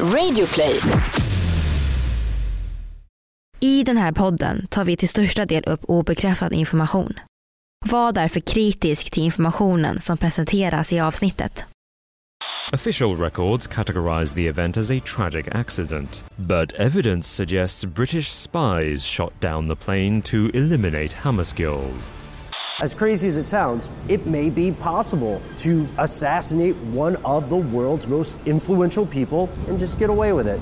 Radioplay. I den här podden tar vi till största del upp obekräftad information. Var därför kritisk till informationen som presenteras i avsnittet. Official records categorize the event as a tragic accident, but evidence suggests British spies shot down the plane to eliminate Hammarskjöld. As crazy as it sounds, it may be possible to assassinate one of the world's most influential people and just get away with it.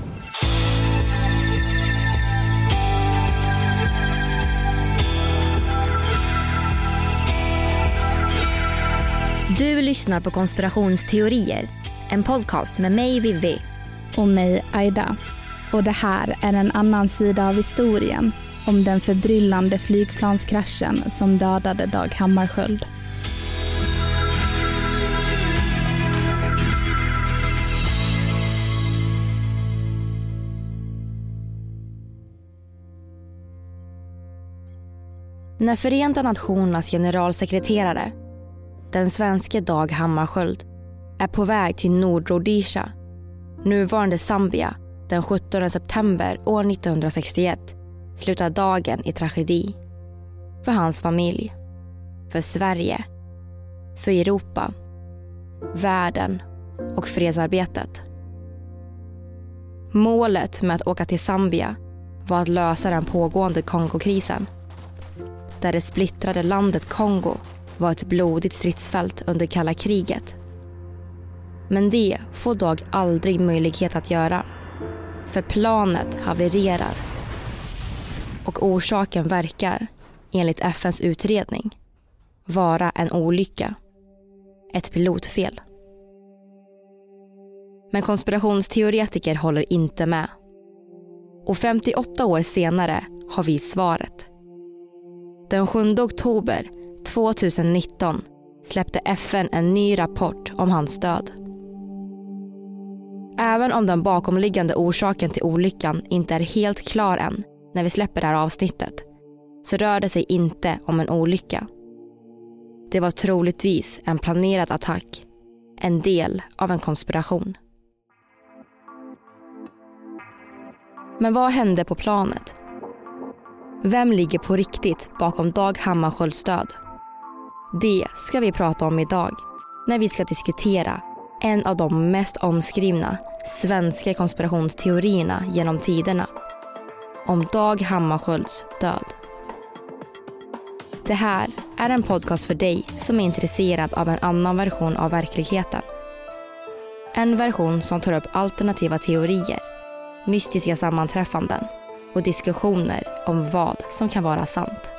Du lyssnar på Konspirationsteorier, en podcast med mig Vivi. och mig Aida. Och det här är en annan sida av historien om den förbryllande flygplanskraschen som dödade Dag Hammarskjöld. När Förenta Nationernas generalsekreterare, den svenske Dag Hammarskjöld, är på väg till Nordrhodesia, nuvarande Zambia, den 17 september år 1961 slutar dagen i tragedi. För hans familj, för Sverige, för Europa, världen och fredsarbetet. Målet med att åka till Zambia var att lösa den pågående Kongokrisen där det splittrade landet Kongo var ett blodigt stridsfält under kalla kriget. Men det får Dag aldrig möjlighet att göra. För planet havererar. Och orsaken verkar, enligt FNs utredning, vara en olycka. Ett pilotfel. Men konspirationsteoretiker håller inte med. Och 58 år senare har vi svaret. Den 7 oktober 2019 släppte FN en ny rapport om hans död. Även om den bakomliggande orsaken till olyckan inte är helt klar än när vi släpper det här avsnittet så rör det sig inte om en olycka. Det var troligtvis en planerad attack, en del av en konspiration. Men vad hände på planet? Vem ligger på riktigt bakom Dag Hammarskjölds död? Det ska vi prata om idag när vi ska diskutera en av de mest omskrivna svenska konspirationsteorierna genom tiderna. Om Dag Hammarskjölds död. Det här är en podcast för dig som är intresserad av en annan version av verkligheten. En version som tar upp alternativa teorier, mystiska sammanträffanden och diskussioner om vad som kan vara sant.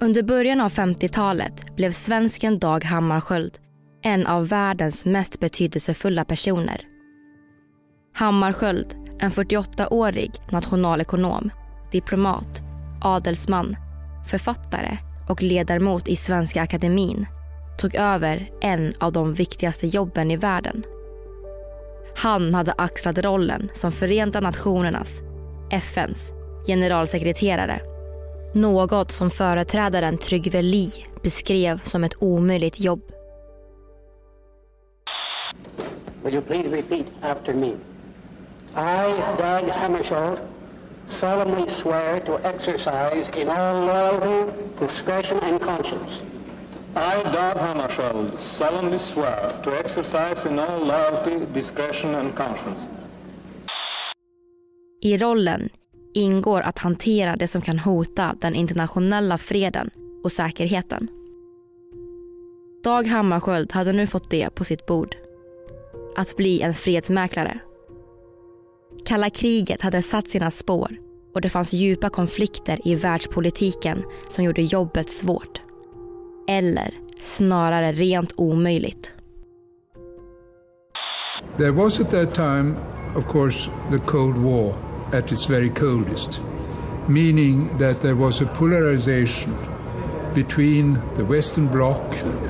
Under början av 50-talet blev svensken Dag Hammarskjöld en av världens mest betydelsefulla personer. Hammarskjöld, en 48-årig nationalekonom, diplomat, adelsman, författare och ledamot i Svenska Akademin tog över en av de viktigaste jobben i världen. Han hade axlat rollen som Förenta Nationernas, FNs, generalsekreterare. Något som företrädaren Trygve Lie beskrev som ett omöjligt jobb. Will you please repeat after me? I, Doug Hammarskjöld, solemnly swear to exercise in all loyalty, discretion, and conscience I, Dag Hammarskjöld, solemnly swear to exercise in all loyalty, discretion and conscience. I rollen ingår att hantera det som kan hota den internationella freden och säkerheten. Dag Hammarskjöld hade nu fått det på sitt bord. Att bli en fredsmäklare. Kalla kriget hade satt sina spår och det fanns djupa konflikter i världspolitiken som gjorde jobbet svårt. Eller snarare rent omöjligt. There was at that time, of course, the Cold War at its very coldest, meaning that there was a polarization between the Western Bloc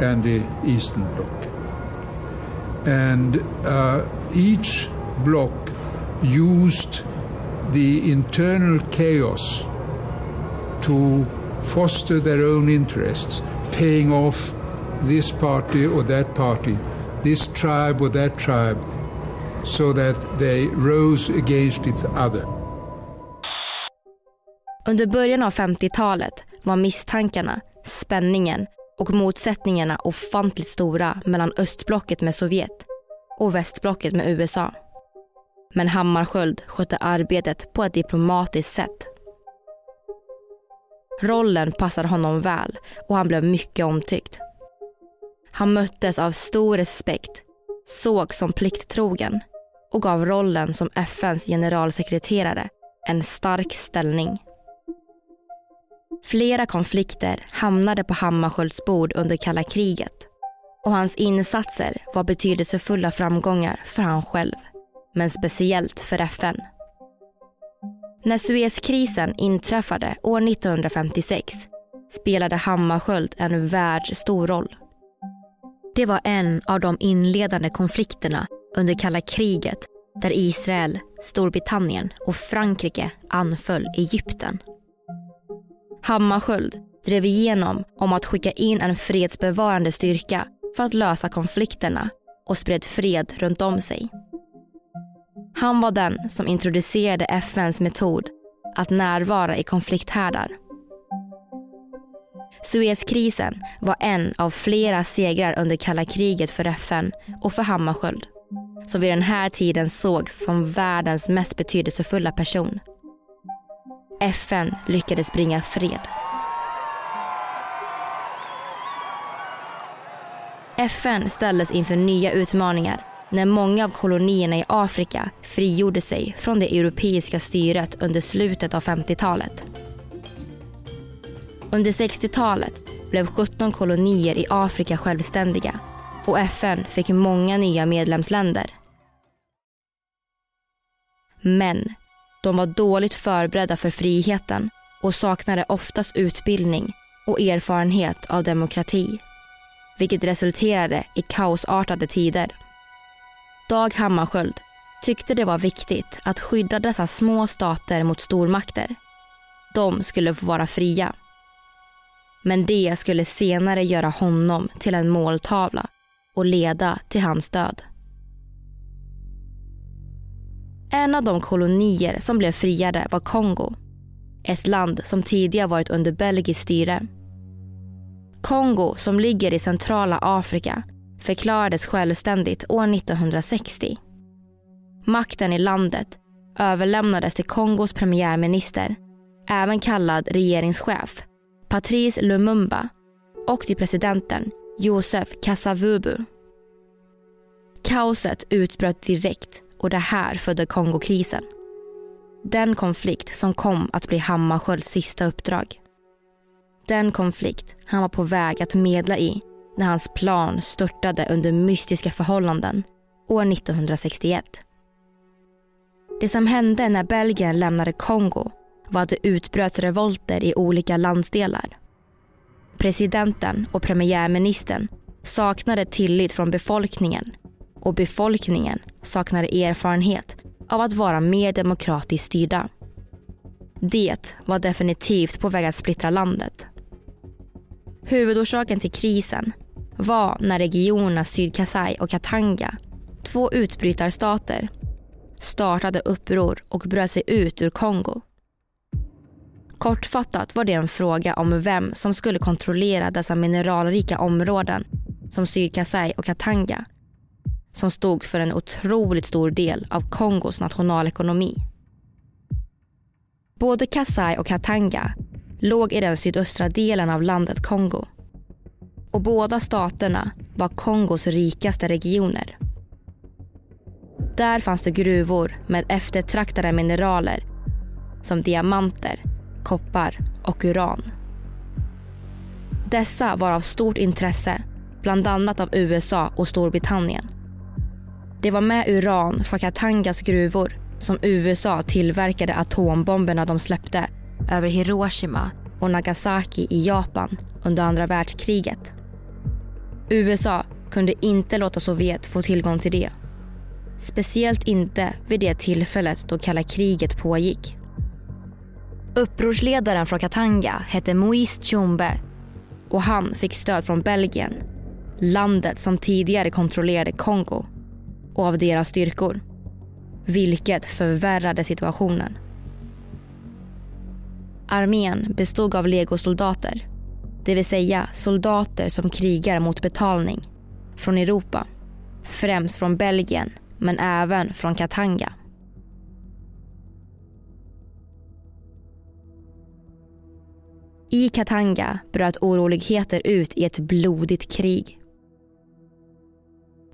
and the Eastern Bloc. And uh, each bloc used the internal chaos to foster their own interests, paying off this party or that party, this tribe or that tribe, so that they rose against each other. Under början av 50-talet var misstankarna, spänningen och motsättningarna ofantligt stora mellan östblocket med Sovjet och västblocket med USA. Men Hammarskjöld skötte arbetet på ett diplomatiskt sätt. Rollen passade honom väl och han blev mycket omtyckt. Han möttes av stor respekt, såg som plikttrogen och gav rollen som FNs generalsekreterare en stark ställning. Flera konflikter hamnade på Hammarskjölds bord under kalla kriget och hans insatser var betydelsefulla framgångar för han själv, men speciellt för FN. När Suezkrisen inträffade år 1956 spelade Hammarskjöld en världsstor roll. Det var en av de inledande konflikterna under kalla kriget där Israel, Storbritannien och Frankrike anföll Egypten. Hammarskjöld drev igenom om att skicka in en fredsbevarande styrka för att lösa konflikterna och spred fred runt om sig. Han var den som introducerade FNs metod att närvara i konflikthärdar. Suezkrisen var en av flera segrar under kalla kriget för FN och för Hammarskjöld som vid den här tiden sågs som världens mest betydelsefulla person. FN lyckades bringa fred. FN ställdes inför nya utmaningar när många av kolonierna i Afrika frigjorde sig från det europeiska styret under slutet av 50-talet. Under 60-talet blev 17 kolonier i Afrika självständiga och FN fick många nya medlemsländer. Men de var dåligt förberedda för friheten och saknade oftast utbildning och erfarenhet av demokrati. Vilket resulterade i kaosartade tider. Dag Hammarskjöld tyckte det var viktigt att skydda dessa små stater mot stormakter. De skulle få vara fria. Men det skulle senare göra honom till en måltavla och leda till hans död. En av de kolonier som blev friade var Kongo. Ett land som tidigare varit under belgiskt styre. Kongo, som ligger i centrala Afrika, förklarades självständigt år 1960. Makten i landet överlämnades till Kongos premiärminister, även kallad regeringschef, Patrice Lumumba och till presidenten Josef Kasavubu. Kaoset utbröt direkt och det här födde Kongokrisen. Den konflikt som kom att bli Hammarskjölds sista uppdrag. Den konflikt han var på väg att medla i när hans plan störtade under mystiska förhållanden år 1961. Det som hände när Belgien lämnade Kongo var att det utbröt revolter i olika landsdelar. Presidenten och premiärministern saknade tillit från befolkningen och befolkningen saknade erfarenhet av att vara mer demokratiskt styrda. Det var definitivt på väg att splittra landet. Huvudorsaken till krisen var när regionerna Sydkasai och Katanga, två utbrytarstater, startade uppror och bröt sig ut ur Kongo. Kortfattat var det en fråga om vem som skulle kontrollera dessa mineralrika områden som Sydkasai och Katanga som stod för en otroligt stor del av Kongos nationalekonomi. Både Kasai och Katanga låg i den sydöstra delen av landet Kongo. Och båda staterna var Kongos rikaste regioner. Där fanns det gruvor med eftertraktade mineraler som diamanter, koppar och uran. Dessa var av stort intresse, bland annat av USA och Storbritannien. Det var med uran från Katangas gruvor som USA tillverkade atombomberna de släppte över Hiroshima och Nagasaki i Japan under andra världskriget. USA kunde inte låta Sovjet få tillgång till det. Speciellt inte vid det tillfället då kalla kriget pågick. Upprorsledaren från Katanga hette Moise Tshombe och han fick stöd från Belgien landet som tidigare kontrollerade Kongo och av deras styrkor. Vilket förvärrade situationen. Armén bestod av legosoldater. Det vill säga soldater som krigar mot betalning. Från Europa. Främst från Belgien, men även från Katanga. I Katanga bröt oroligheter ut i ett blodigt krig.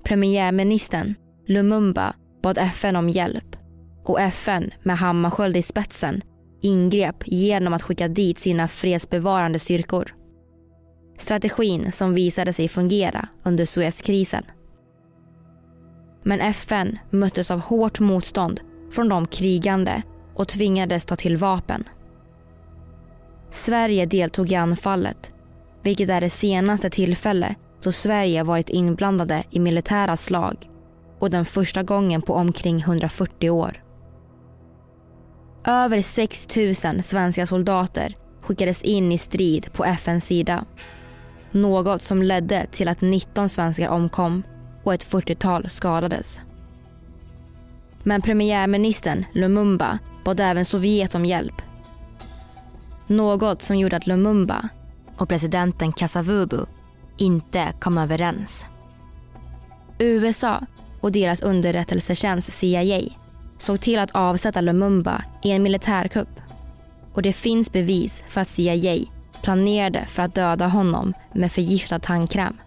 Premiärministern Lumumba bad FN om hjälp och FN med Hammarskjöld i spetsen ingrep genom att skicka dit sina fredsbevarande styrkor. Strategin som visade sig fungera under Suezkrisen. Men FN möttes av hårt motstånd från de krigande och tvingades ta till vapen. Sverige deltog i anfallet, vilket är det senaste tillfälle då Sverige varit inblandade i militära slag och den första gången på omkring 140 år. Över 6 000 svenska soldater skickades in i strid på FNs sida. Något som ledde till att 19 svenskar omkom och ett 40-tal skadades. Men premiärministern Lumumba bad även Sovjet om hjälp. Något som gjorde att Lumumba och presidenten Kasavubu inte kom överens. USA och deras underrättelsetjänst CIA såg till att avsätta Lumumba i en militärkupp. Och det finns bevis för att CIA planerade för att döda honom med förgiftad tandkräm.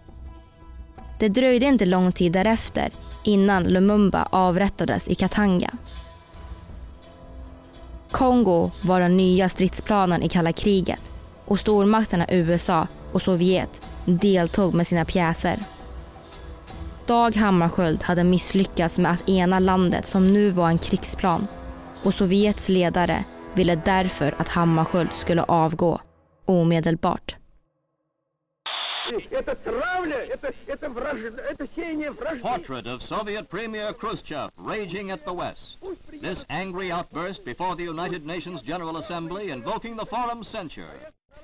Det dröjde inte lång tid därefter innan Lumumba avrättades i Katanga. Kongo var den nya stridsplanen i kalla kriget och stormakterna USA och Sovjet deltog med sina pjäser. Dag Hammarskjöld hade misslyckats med att ena landet som nu var en krigsplan och Sovjets ledare ville därför att Hammarskjöld skulle avgå omedelbart. Portrait of Soviet Premier Khrushchev raging at the West. This angry outburst before the United Nations General Assembly invoking the forum's censure.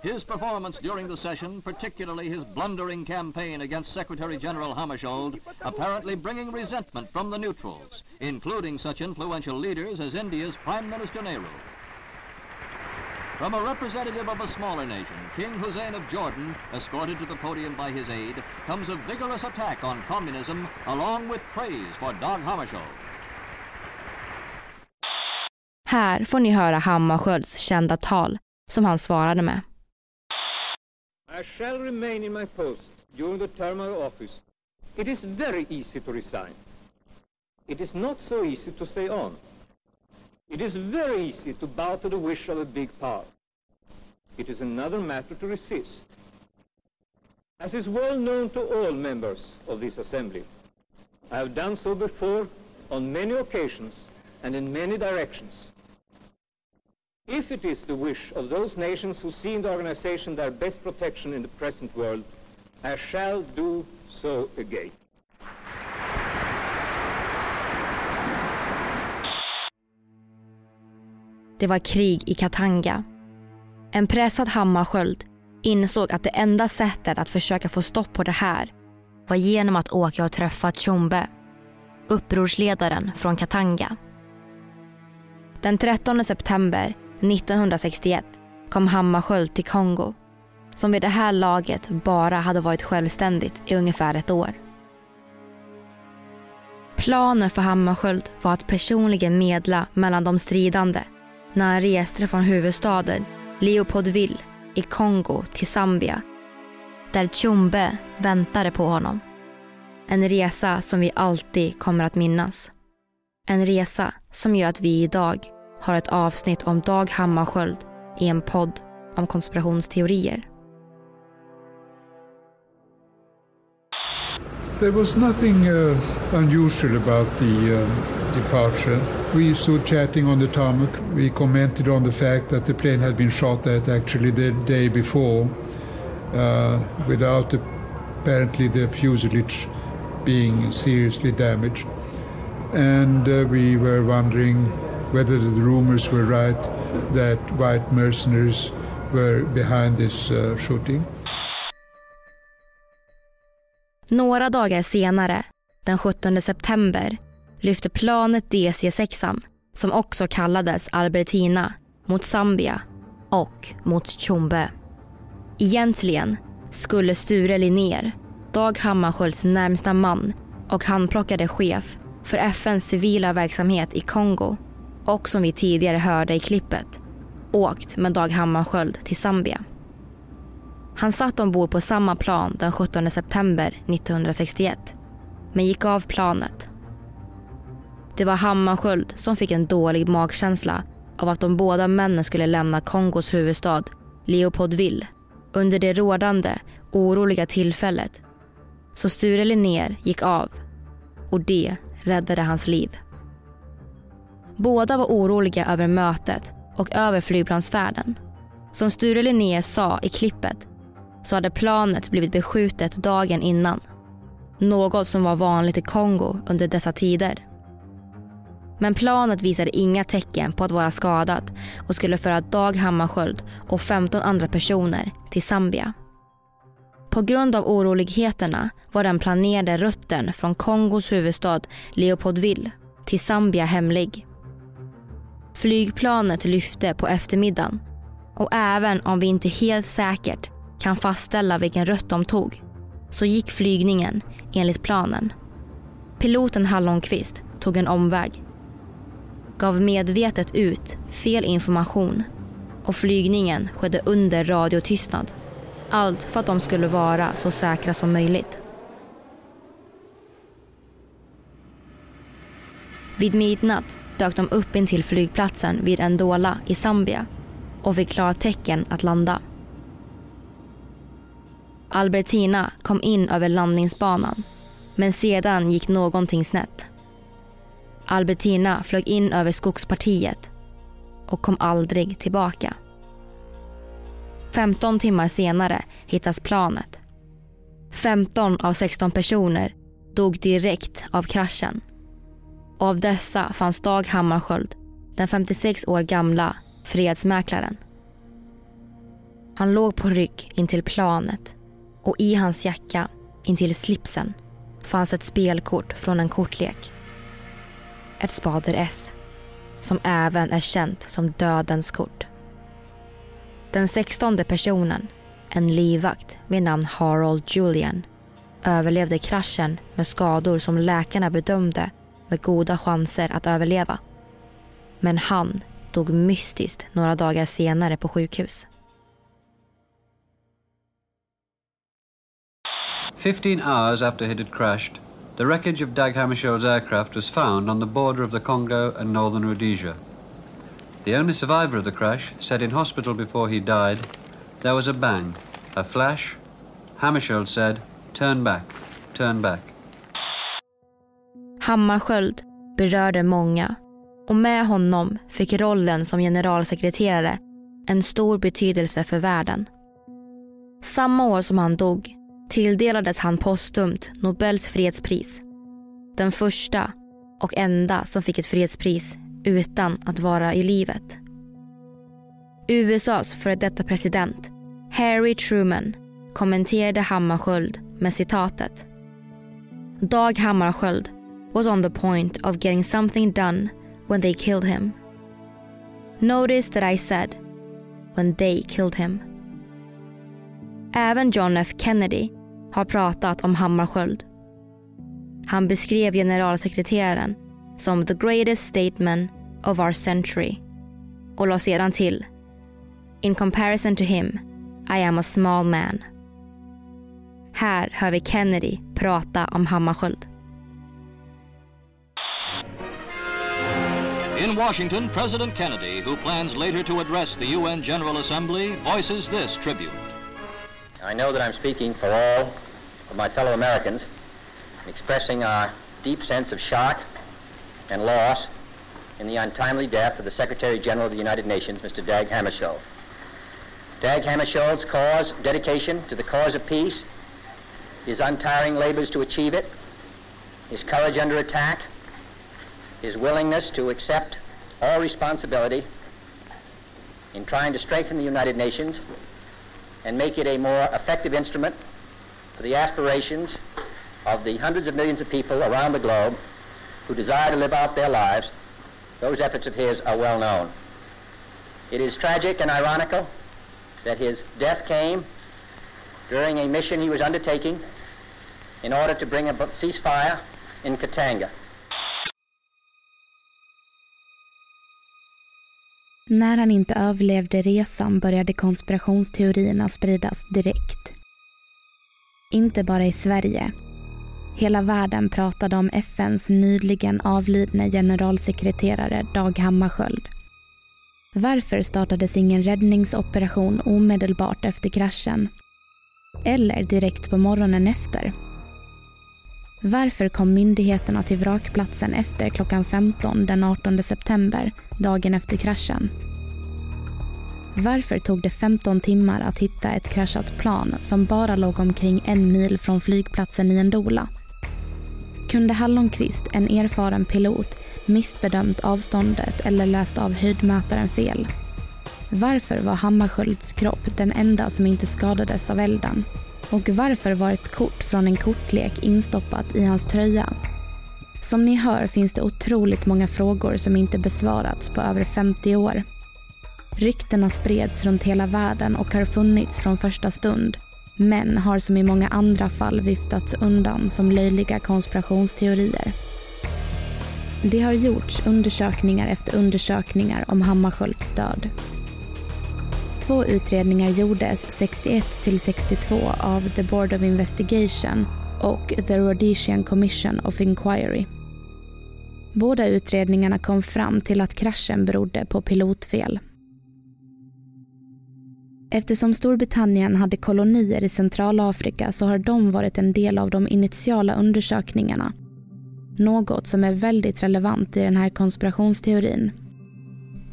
His performance during the session, particularly his blundering campaign against Secretary General Hammarskjöld, apparently bringing resentment from the neutrals, including such influential leaders as India's Prime Minister Nehru. From a representative of a smaller nation, King Hussein of Jordan, escorted to the podium by his aide, comes a vigorous attack on communism along with praise for Dag Hammarskjöld. Här får ni höra Hammarskjölds kända tal som han svarade med. I shall remain in my post during the term of office. It is very easy to resign. It is not so easy to stay on. It is very easy to bow to the wish of a big power. It is another matter to resist. As is well known to all members of this assembly, I have done so before on many occasions and in many directions. If it is the wish of those nations who see in the organization their best protection in the present world, I shall do so again. Det var krig i Katanga. En pressad Hammarskjöld insåg att det enda sättet att försöka få stopp på det här var genom att åka och träffa Tjombe, upprorsledaren från Katanga. Den 13 september 1961 kom Hammarskjöld till Kongo som vid det här laget bara hade varit självständigt i ungefär ett år. Planen för Hammarskjöld var att personligen medla mellan de stridande när han reste från huvudstaden Leopoldville i Kongo till Zambia där Tjombe väntade på honom. En resa som vi alltid kommer att minnas. En resa som gör att vi idag har ett avsnitt om Dag Hammarskjöld i en podd om konspirationsteorier. There was nothing uh, unusual about the uh, departure. We stood chatting on the tarmac. We commented on the fact that the plane had been shot at actually the day before uh, without apparently the fuselage being seriously damaged. And uh, we were wondering whether the rumors were right that white mercenaries were behind this uh, shooting. Några dagar senare, den 17 september, lyfte planet DC-6, som också kallades Albertina, mot Zambia och mot Tjombe. Egentligen skulle Sture Linnér, Dag Hammarskjölds närmsta man och handplockade chef för FNs civila verksamhet i Kongo och som vi tidigare hörde i klippet, åkt med Dag Hammarskjöld till Zambia. Han satt ombord på samma plan den 17 september 1961 men gick av planet. Det var Hammarskjöld som fick en dålig magkänsla av att de båda männen skulle lämna Kongos huvudstad Leopoldville under det rådande oroliga tillfället. Så Sture Linnér gick av och det räddade hans liv. Båda var oroliga över mötet och över flygplansfärden. Som Sture Linnér sa i klippet så hade planet blivit beskjutet dagen innan. Något som var vanligt i Kongo under dessa tider. Men planet visade inga tecken på att vara skadat och skulle föra Dag Hammarskjöld och 15 andra personer till Zambia. På grund av oroligheterna var den planerade rutten från Kongos huvudstad Leopoldville till Zambia hemlig. Flygplanet lyfte på eftermiddagen och även om vi inte helt säkert kan fastställa vilken rutt de tog så gick flygningen enligt planen. Piloten Hallonqvist tog en omväg. Gav medvetet ut fel information och flygningen skedde under radiotystnad. Allt för att de skulle vara så säkra som möjligt. Vid midnatt dök de upp in till flygplatsen vid Ndola i Zambia och fick klartecken att landa. Albertina kom in över landningsbanan men sedan gick någonting snett. Albertina flög in över skogspartiet och kom aldrig tillbaka. 15 timmar senare hittas planet. 15 av 16 personer dog direkt av kraschen. Och av dessa fanns Dag Hammarskjöld, den 56 år gamla fredsmäklaren. Han låg på rygg intill planet och i hans jacka, intill slipsen, fanns ett spelkort från en kortlek. Ett spader S, som även är känt som dödens kort. Den sextonde personen, en livvakt vid namn Harold Julian, överlevde kraschen med skador som läkarna bedömde med goda chanser att överleva. Men han dog mystiskt några dagar senare på sjukhus. 15 hours after it had crashed, the wreckage of Dag Hammarskjöld's aircraft was found on the border of the Congo and northern Rhodesia. The only survivor of the crash said in hospital before he died, there was a bang, a flash. Hammarskjöld said, turn back, turn back. Hammarskjöld berörde många och med honom fick rollen som generalsekreterare en stor betydelse för världen. Samma år som han dog tilldelades han postumt Nobels fredspris. Den första och enda som fick ett fredspris utan att vara i livet. USAs före detta president Harry Truman kommenterade Hammarskjöld med citatet. Dag Hammarskjöld was on the point of getting something done when they killed him. Notice that I said when they killed him. Även John F Kennedy har pratat om Hammarskjöld. Han beskrev generalsekreteraren som the greatest statement of our century och la sedan till In comparison to him, I am a small man. Här hör vi Kennedy prata om Hammarskjöld. In Washington, President Kennedy, who plans later to address the UN General Assembly, voices this tribute. I know that I'm speaking for all of my fellow Americans in expressing our deep sense of shock and loss in the untimely death of the Secretary General of the United Nations, Mr. Dag Hammarskjöld. Dag Hammarskjöld's cause, dedication to the cause of peace, his untiring labors to achieve it, his courage under attack, his willingness to accept all responsibility in trying to strengthen the United Nations and make it a more effective instrument for the aspirations of the hundreds of millions of people around the globe who desire to live out their lives, those efforts of his are well known. It is tragic and ironical that his death came during a mission he was undertaking in order to bring a ceasefire in Katanga. När han inte överlevde resan började konspirationsteorierna spridas direkt. Inte bara i Sverige. Hela världen pratade om FNs nyligen avlidne generalsekreterare Dag Hammarskjöld. Varför startades ingen räddningsoperation omedelbart efter kraschen? Eller direkt på morgonen efter? Varför kom myndigheterna till vrakplatsen efter klockan 15 den 18 september, dagen efter kraschen? Varför tog det 15 timmar att hitta ett kraschat plan som bara låg omkring en mil från flygplatsen i Ndola? Kunde Hallonqvist, en erfaren pilot, missbedömt avståndet eller läst av höjdmätaren fel? Varför var Hammarskjölds kropp den enda som inte skadades av elden? Och varför var ett kort från en kortlek instoppat i hans tröja? Som ni hör finns det otroligt många frågor som inte besvarats på över 50 år. Ryktena spreds runt hela världen och har funnits från första stund men har som i många andra fall viftats undan som löjliga konspirationsteorier. Det har gjorts undersökningar efter undersökningar om Hammarskjölds död. Två utredningar gjordes 61 till 62 av The Board of Investigation och The Rhodesian Commission of Inquiry. Båda utredningarna kom fram till att kraschen berodde på pilotfel. Eftersom Storbritannien hade kolonier i Centralafrika så har de varit en del av de initiala undersökningarna. Något som är väldigt relevant i den här konspirationsteorin.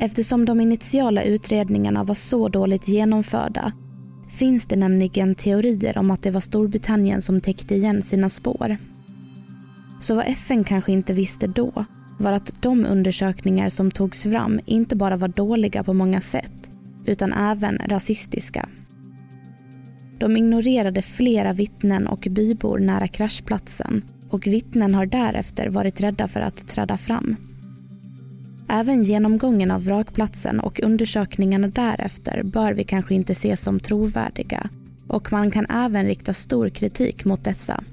Eftersom de initiala utredningarna var så dåligt genomförda finns det nämligen teorier om att det var Storbritannien som täckte igen sina spår. Så vad FN kanske inte visste då var att de undersökningar som togs fram inte bara var dåliga på många sätt utan även rasistiska. De ignorerade flera vittnen och bybor nära kraschplatsen och vittnen har därefter varit rädda för att träda fram. Även genomgången av vrakplatsen och undersökningarna därefter bör vi kanske inte se som trovärdiga och man kan även rikta stor kritik mot dessa.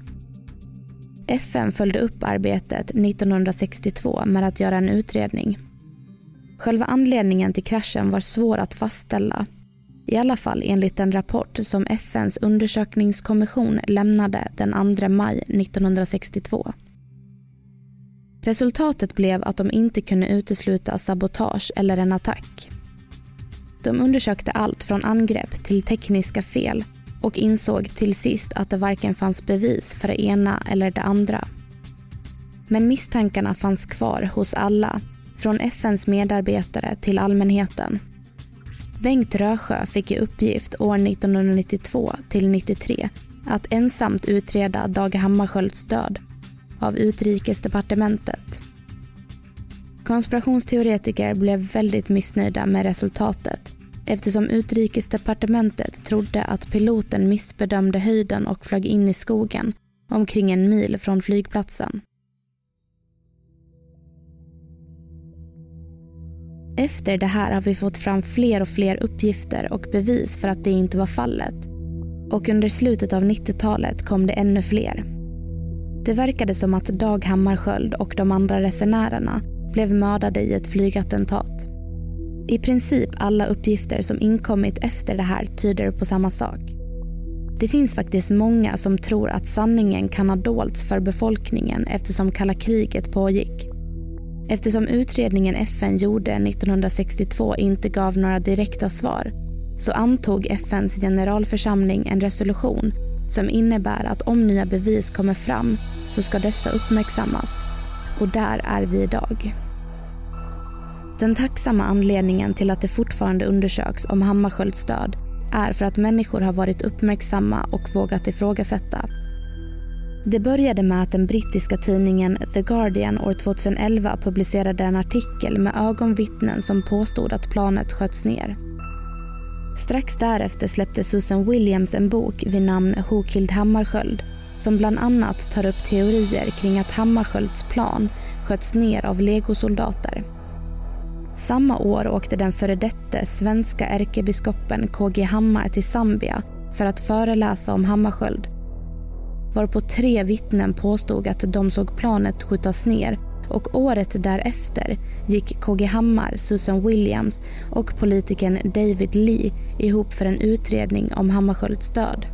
FN följde upp arbetet 1962 med att göra en utredning. Själva anledningen till kraschen var svår att fastställa. I alla fall enligt en rapport som FNs undersökningskommission lämnade den 2 maj 1962. Resultatet blev att de inte kunde utesluta sabotage eller en attack. De undersökte allt från angrepp till tekniska fel och insåg till sist att det varken fanns bevis för det ena eller det andra. Men misstankarna fanns kvar hos alla, från FNs medarbetare till allmänheten. Bengt Rösjö fick i uppgift år 1992 till 93 att ensamt utreda Dag Hammarskjölds död av Utrikesdepartementet. Konspirationsteoretiker blev väldigt missnöjda med resultatet eftersom Utrikesdepartementet trodde att piloten missbedömde höjden och flög in i skogen omkring en mil från flygplatsen. Efter det här har vi fått fram fler och fler uppgifter och bevis för att det inte var fallet. Och under slutet av 90-talet kom det ännu fler. Det verkade som att Dag Hammarskjöld och de andra resenärerna blev mördade i ett flygattentat. I princip alla uppgifter som inkommit efter det här tyder på samma sak. Det finns faktiskt många som tror att sanningen kan ha dolts för befolkningen eftersom kalla kriget pågick. Eftersom utredningen FN gjorde 1962 inte gav några direkta svar så antog FNs generalförsamling en resolution som innebär att om nya bevis kommer fram så ska dessa uppmärksammas. Och där är vi idag. Den tacksamma anledningen till att det fortfarande undersöks om Hammarskjölds död är för att människor har varit uppmärksamma och vågat ifrågasätta. Det började med att den brittiska tidningen The Guardian år 2011 publicerade en artikel med ögonvittnen som påstod att planet sköts ner. Strax därefter släppte Susan Williams en bok vid namn Who Killed Hammarskjöld som bland annat tar upp teorier kring att Hammarskjölds plan sköts ner av legosoldater. Samma år åkte den före detta svenska ärkebiskopen KG Hammar till Zambia för att föreläsa om Hammarskjöld. Varpå tre vittnen påstod att de såg planet skjutas ner och året därefter gick KG Hammar, Susan Williams och politikern David Lee ihop för en utredning om Hammarskjölds död.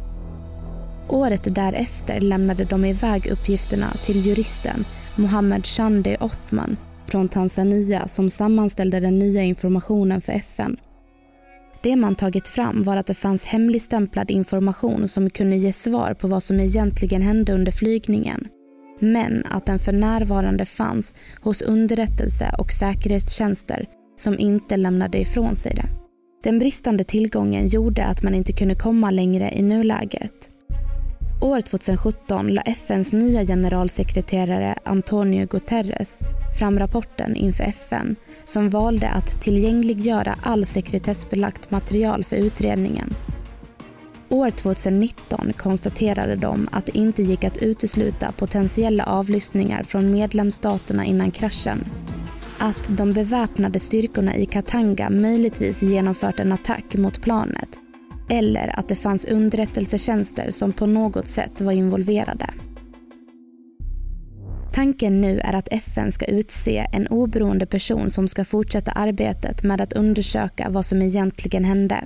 Året därefter lämnade de iväg uppgifterna till juristen Mohammed Shande Othman från Tanzania som sammanställde den nya informationen för FN. Det man tagit fram var att det fanns hemligstämplad information som kunde ge svar på vad som egentligen hände under flygningen. Men att den för närvarande fanns hos underrättelse och säkerhetstjänster som inte lämnade ifrån sig det. Den bristande tillgången gjorde att man inte kunde komma längre i nuläget. År 2017 la FNs nya generalsekreterare Antonio Guterres fram rapporten inför FN som valde att tillgängliggöra all sekretessbelagt material för utredningen. År 2019 konstaterade de att det inte gick att utesluta potentiella avlyssningar från medlemsstaterna innan kraschen. Att de beväpnade styrkorna i Katanga möjligtvis genomfört en attack mot planet eller att det fanns underrättelsetjänster som på något sätt var involverade. Tanken nu är att FN ska utse en oberoende person som ska fortsätta arbetet med att undersöka vad som egentligen hände.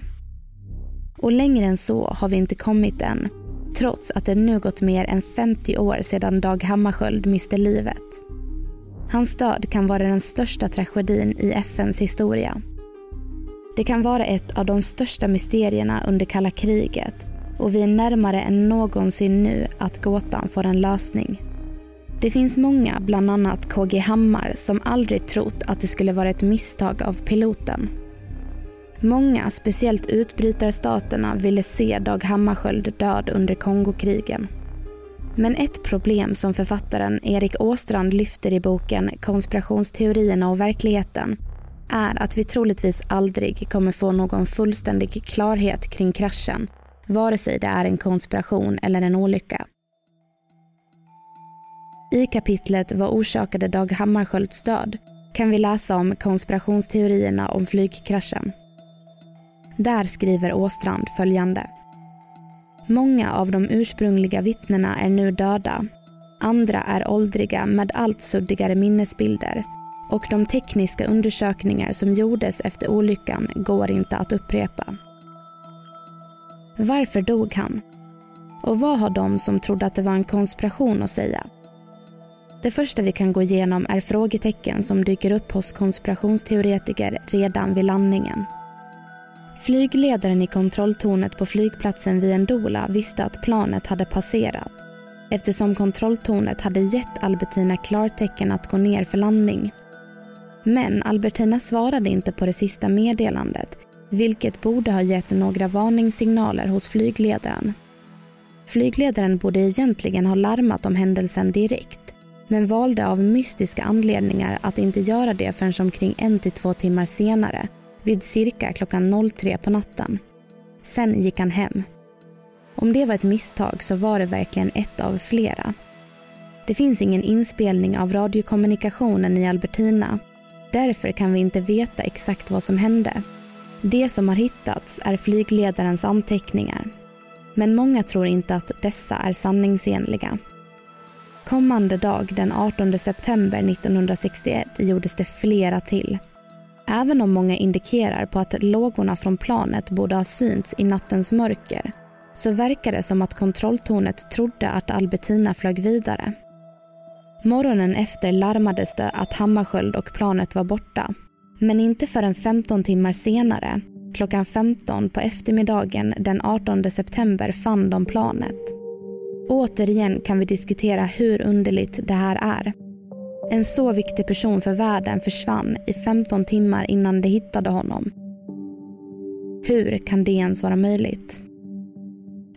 Och längre än så har vi inte kommit än, trots att det nu gått mer än 50 år sedan Dag Hammarskjöld miste livet. Hans död kan vara den största tragedin i FNs historia. Det kan vara ett av de största mysterierna under kalla kriget och vi är närmare än någonsin nu att gåtan får en lösning. Det finns många, bland annat KG Hammar, som aldrig trott att det skulle vara ett misstag av piloten. Många, speciellt utbrytarstaterna, ville se Dag Hammarskjöld död under Kongokrigen. Men ett problem som författaren Erik Åstrand lyfter i boken Konspirationsteorierna och verkligheten är att vi troligtvis aldrig kommer få någon fullständig klarhet kring kraschen, vare sig det är en konspiration eller en olycka. I kapitlet Vad orsakade Dag Hammarskjölds död kan vi läsa om konspirationsteorierna om flygkraschen. Där skriver Åstrand följande. Många av de ursprungliga vittnena är nu döda. Andra är åldriga med allt suddigare minnesbilder och de tekniska undersökningar som gjordes efter olyckan går inte att upprepa. Varför dog han? Och vad har de som trodde att det var en konspiration att säga? Det första vi kan gå igenom är frågetecken som dyker upp hos konspirationsteoretiker redan vid landningen. Flygledaren i kontrolltornet på flygplatsen vid Ndola visste att planet hade passerat eftersom kontrolltornet hade gett Albertina klartecken att gå ner för landning. Men Albertina svarade inte på det sista meddelandet vilket borde ha gett några varningssignaler hos flygledaren. Flygledaren borde egentligen ha larmat om händelsen direkt men valde av mystiska anledningar att inte göra det förrän omkring en till två timmar senare vid cirka klockan 03 på natten. Sen gick han hem. Om det var ett misstag så var det verkligen ett av flera. Det finns ingen inspelning av radiokommunikationen i Albertina. Därför kan vi inte veta exakt vad som hände. Det som har hittats är flygledarens anteckningar. Men många tror inte att dessa är sanningsenliga. Kommande dag den 18 september 1961 gjordes det flera till. Även om många indikerar på att lågorna från planet borde ha synts i nattens mörker så verkar det som att kontrolltornet trodde att Albertina flög vidare. Morgonen efter larmades det att Hammarskjöld och planet var borta. Men inte förrän 15 timmar senare, klockan 15 på eftermiddagen den 18 september fann de planet. Återigen kan vi diskutera hur underligt det här är. En så viktig person för världen försvann i 15 timmar innan de hittade honom. Hur kan det ens vara möjligt?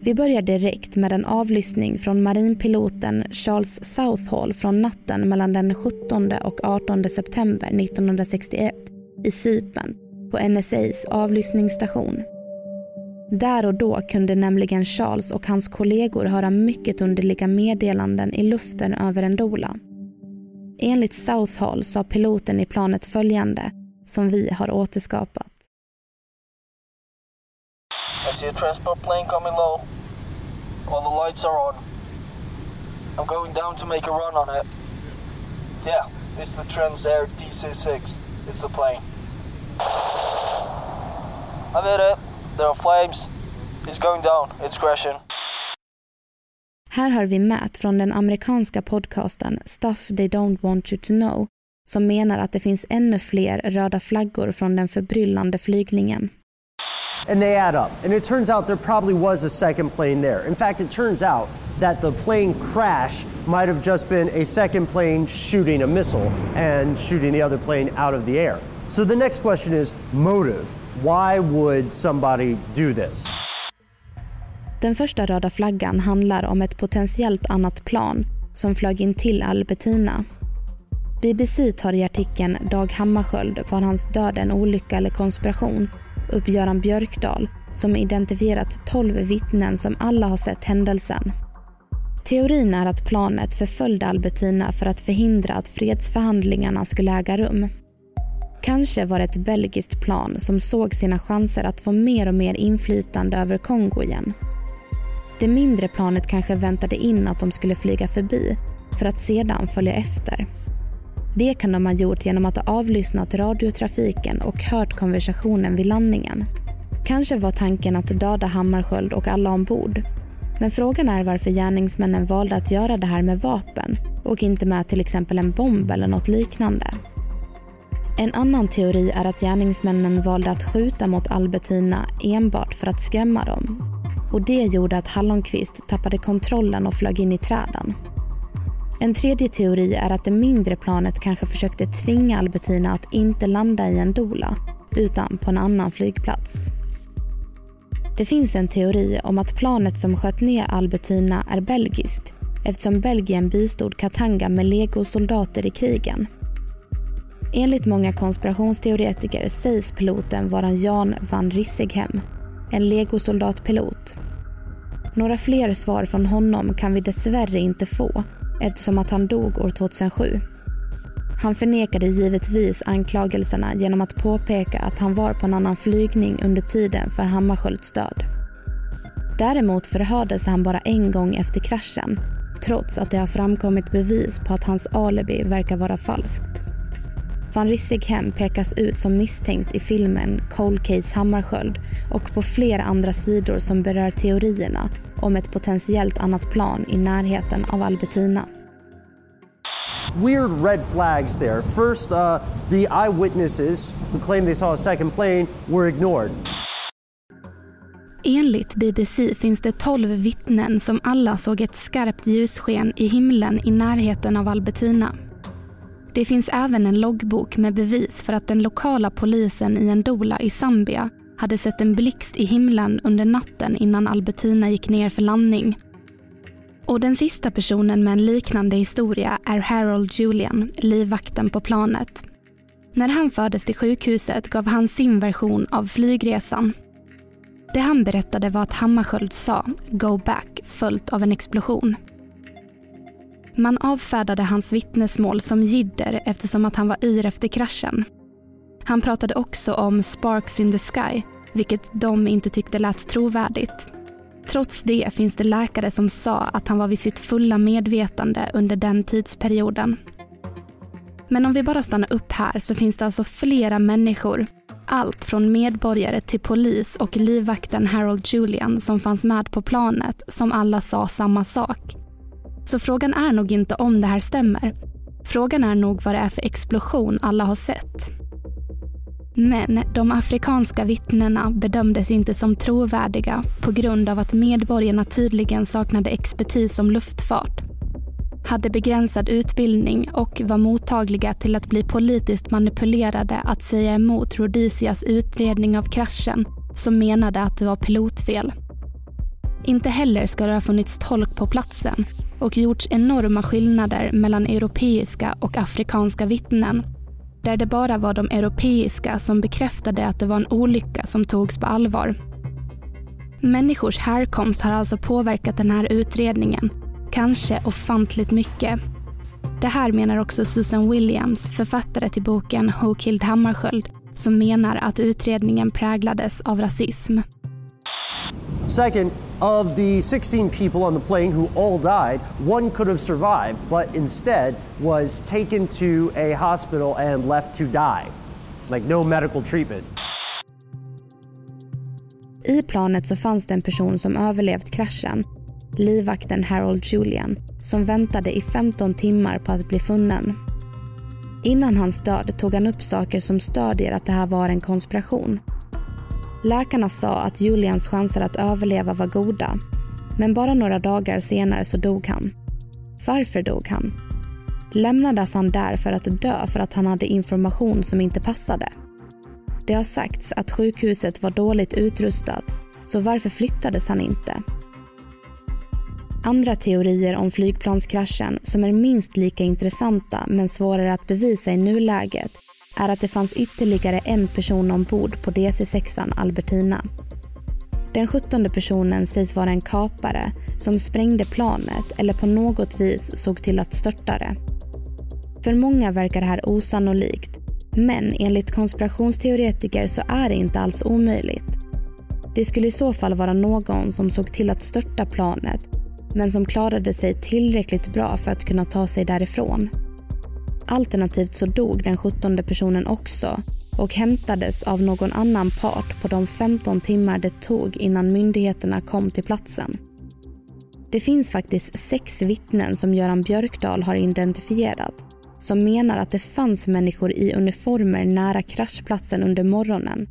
Vi börjar direkt med en avlyssning från marinpiloten Charles Southall från natten mellan den 17 och 18 september 1961 i Cypern på NSAs avlyssningsstation. Där och då kunde nämligen Charles och hans kollegor höra mycket underliga meddelanden i luften över Ndola. Enligt Southall sa piloten i planet följande, som vi har återskapat. I see a transport plane coming low. All the lights are on. I'm going down to make a run on it. Yeah, it's the Transair DC-6. It's the plane. I've hit it. There are flames. It's going down. It's crashing. Här har vi Matt från den amerikanska podcasten Stuff They Don't Want You To Know som menar att det finns ännu fler röda flaggor från den förbryllande flygningen. And they add up. And it turns out there probably was a second plane there. In fact, it turns out that the plane crash might have just been a second plane shooting a missile and shooting the other plane out of the air. So the next question is motive. Why would somebody do this? Den första röda flaggan handlar om ett potentiellt annat plan som flög in till Albertina. BBC tar i artikeln Dag Hammarskjöld var hans död en olycka eller konspiration upp Göran Björkdal som identifierat 12 vittnen som alla har sett händelsen. Teorin är att planet förföljde Albertina för att förhindra att fredsförhandlingarna skulle äga rum. Kanske var det ett belgiskt plan som såg sina chanser att få mer och mer inflytande över Kongo igen. Det mindre planet kanske väntade in att de skulle flyga förbi för att sedan följa efter. Det kan de ha gjort genom att ha avlyssnat radiotrafiken och hört konversationen vid landningen. Kanske var tanken att döda Hammarskjöld och alla ombord. Men frågan är varför gärningsmännen valde att göra det här med vapen och inte med till exempel en bomb eller något liknande. En annan teori är att gärningsmännen valde att skjuta mot Albertina enbart för att skrämma dem. Och det gjorde att Hallonqvist tappade kontrollen och flög in i träden. En tredje teori är att det mindre planet kanske försökte tvinga Albertina att inte landa i en dola, utan på en annan flygplats. Det finns en teori om att planet som sköt ner Albertina är belgiskt eftersom Belgien bistod Katanga med legosoldater i krigen. Enligt många konspirationsteoretiker sägs piloten vara Jan van Rissighem, en legosoldatpilot. Några fler svar från honom kan vi dessvärre inte få eftersom att han dog år 2007. Han förnekade givetvis anklagelserna genom att påpeka att han var på en annan flygning under tiden för Hammarskjölds död. Däremot förhördes han bara en gång efter kraschen trots att det har framkommit bevis på att hans alibi verkar vara falskt. Van Rissighem pekas ut som misstänkt i filmen Cold Case Hammarskjöld och på flera andra sidor som berör teorierna om ett potentiellt annat plan i närheten av Albertina. Weird red flags there. First, uh, the eyewitnesses who claimed they saw a second plane were ignored. Enligt BBC finns det 12 vittnen som alla såg ett skarpt ljussken i himlen i närheten av Albertina. Det finns även en loggbok med bevis för att den lokala polisen i Ndola i Zambia hade sett en blixt i himlen under natten innan Albertina gick ner för landning. Och den sista personen med en liknande historia är Harold Julian, livvakten på planet. När han fördes till sjukhuset gav han sin version av flygresan. Det han berättade var att Hammarskjöld sa “Go back” följt av en explosion. Man avfärdade hans vittnesmål som jidder eftersom att han var yr efter kraschen. Han pratade också om “sparks in the sky” vilket de inte tyckte lät trovärdigt. Trots det finns det läkare som sa att han var vid sitt fulla medvetande under den tidsperioden. Men om vi bara stannar upp här så finns det alltså flera människor, allt från medborgare till polis och livvakten Harold Julian som fanns med på planet, som alla sa samma sak. Så frågan är nog inte om det här stämmer. Frågan är nog vad det är för explosion alla har sett. Men de afrikanska vittnena bedömdes inte som trovärdiga på grund av att medborgarna tydligen saknade expertis om luftfart, hade begränsad utbildning och var mottagliga till att bli politiskt manipulerade att säga emot Rhodesias utredning av kraschen som menade att det var pilotfel. Inte heller ska det ha funnits tolk på platsen och gjorts enorma skillnader mellan europeiska och afrikanska vittnen där det bara var de europeiska som bekräftade att det var en olycka som togs på allvar. Människors härkomst har alltså påverkat den här utredningen, kanske ofantligt mycket. Det här menar också Susan Williams, författare till boken Who Killed Hammarskjöld, som menar att utredningen präglades av rasism. Second, of the 16 people on the plane who all died, one could have survived, but instead was taken to a hospital and left to die. Like no medical treatment. I planet så fanns det en person som överlevt kraschen. Livvakten Harold Julian, som väntade i 15 timmar på att bli funnen. Innan hans död tog han upp saker som stödjer att det här var en konspiration. Läkarna sa att Julians chanser att överleva var goda. Men bara några dagar senare så dog han. Varför dog han? Lämnades han där för att dö för att han hade information som inte passade? Det har sagts att sjukhuset var dåligt utrustat, så varför flyttades han inte? Andra teorier om flygplanskraschen som är minst lika intressanta men svårare att bevisa i nuläget är att det fanns ytterligare en person ombord på DC-6 Albertina. Den sjuttonde personen sägs vara en kapare som sprängde planet eller på något vis såg till att störta det. För många verkar det här osannolikt men enligt konspirationsteoretiker så är det inte alls omöjligt. Det skulle i så fall vara någon som såg till att störta planet men som klarade sig tillräckligt bra för att kunna ta sig därifrån. Alternativt så dog den 17 personen också och hämtades av någon annan part på de 15 timmar det tog innan myndigheterna kom till platsen. Det finns faktiskt sex vittnen som Göran Björkdal har identifierat som menar att det fanns människor i uniformer nära kraschplatsen under morgonen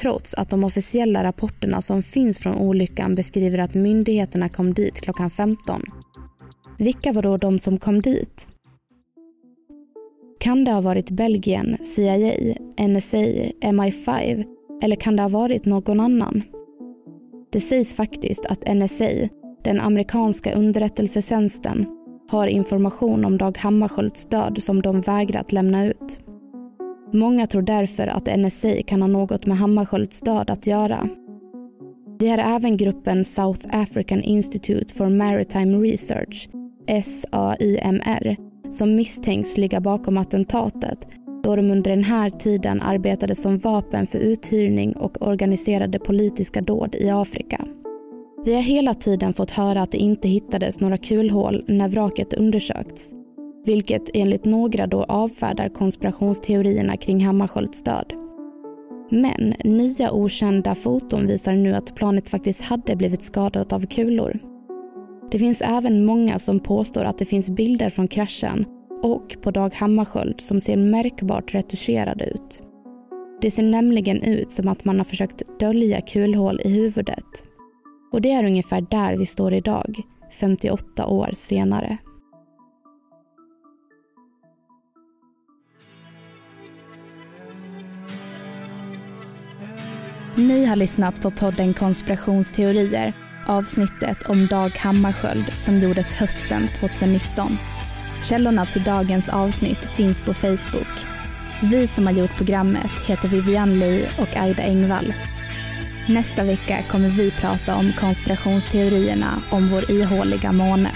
trots att de officiella rapporterna som finns från olyckan beskriver att myndigheterna kom dit klockan 15. Vilka var då de som kom dit? Kan det ha varit Belgien, CIA, NSA, MI5 eller kan det ha varit någon annan? Det sägs faktiskt att NSA, den amerikanska underrättelsetjänsten, har information om Dag Hammarskjölds död som de vägrat lämna ut. Många tror därför att NSA kan ha något med Hammarskjölds död att göra. Det är även gruppen South African Institute for Maritime Research, SAIMR, som misstänks ligga bakom attentatet då de under den här tiden arbetade som vapen för uthyrning och organiserade politiska dåd i Afrika. Vi har hela tiden fått höra att det inte hittades några kulhål när vraket undersökts, vilket enligt några då avfärdar konspirationsteorierna kring Hammarskjölds död. Men nya okända foton visar nu att planet faktiskt hade blivit skadat av kulor. Det finns även många som påstår att det finns bilder från kraschen och på Dag Hammarskjöld som ser märkbart retuscherade ut. Det ser nämligen ut som att man har försökt dölja kulhål i huvudet. Och det är ungefär där vi står idag, 58 år senare. Ni har lyssnat på podden Konspirationsteorier avsnittet om Dag Hammarskjöld som gjordes hösten 2019. Källorna till dagens avsnitt finns på Facebook. Vi som har gjort programmet heter Vivian Lee och Aida Engvall. Nästa vecka kommer vi prata om konspirationsteorierna om vår ihåliga måne.